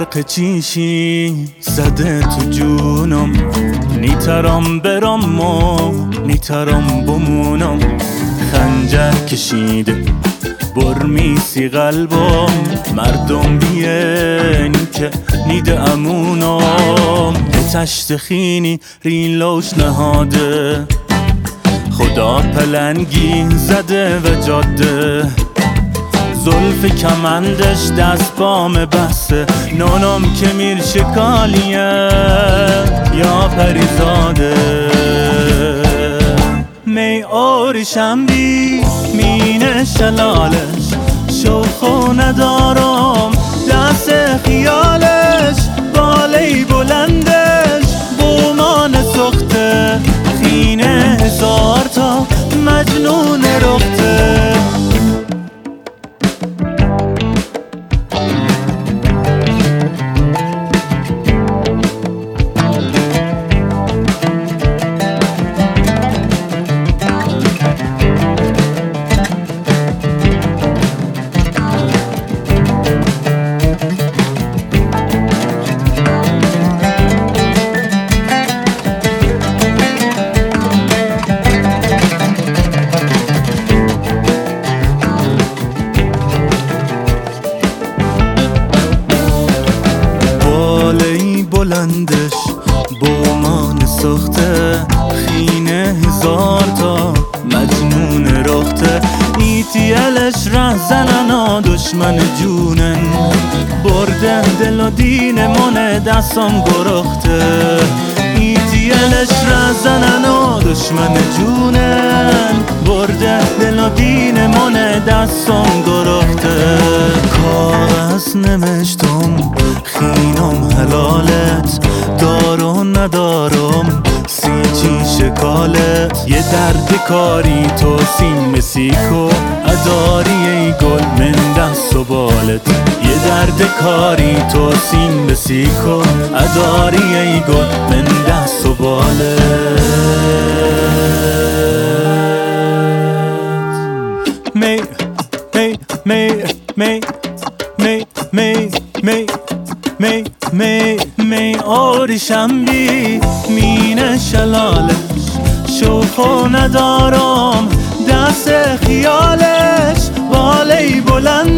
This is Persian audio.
برق چیشی؟ زده تو جونم. نیترام برام و نیترام بمونم. خنجر کشیده برمیسی قلبم. مردم بیانی که نیده امونم. تشت خینی ریلوش نهاده. خدا پلنگی زده و جاده. زلف کمندش دست بام بسته. نونم که میر شکالیه. یا پریزاده. می آریشم بی مینه شلالش شوخو ندارم. دست بالی بلندش بومان سخته خینه هزار تا مجنون رخته ایتیلش ره زننا دشمن جونن. برده دل و دین من دستم گرخته ایتیلش ره زننا دشمن جونن. برده دل و دین من دستم گرخته کاغذ نمشتم چی شکالت یه درد کاری تو سیم سیکو اداری ای گل من دست و بالت یه درد کاری تو سیم سیکو اداری ای گل من دست و بالت می می می می می می می می می می آریشم بی مینه شوخ و ندارم. دست خیالش والی بلند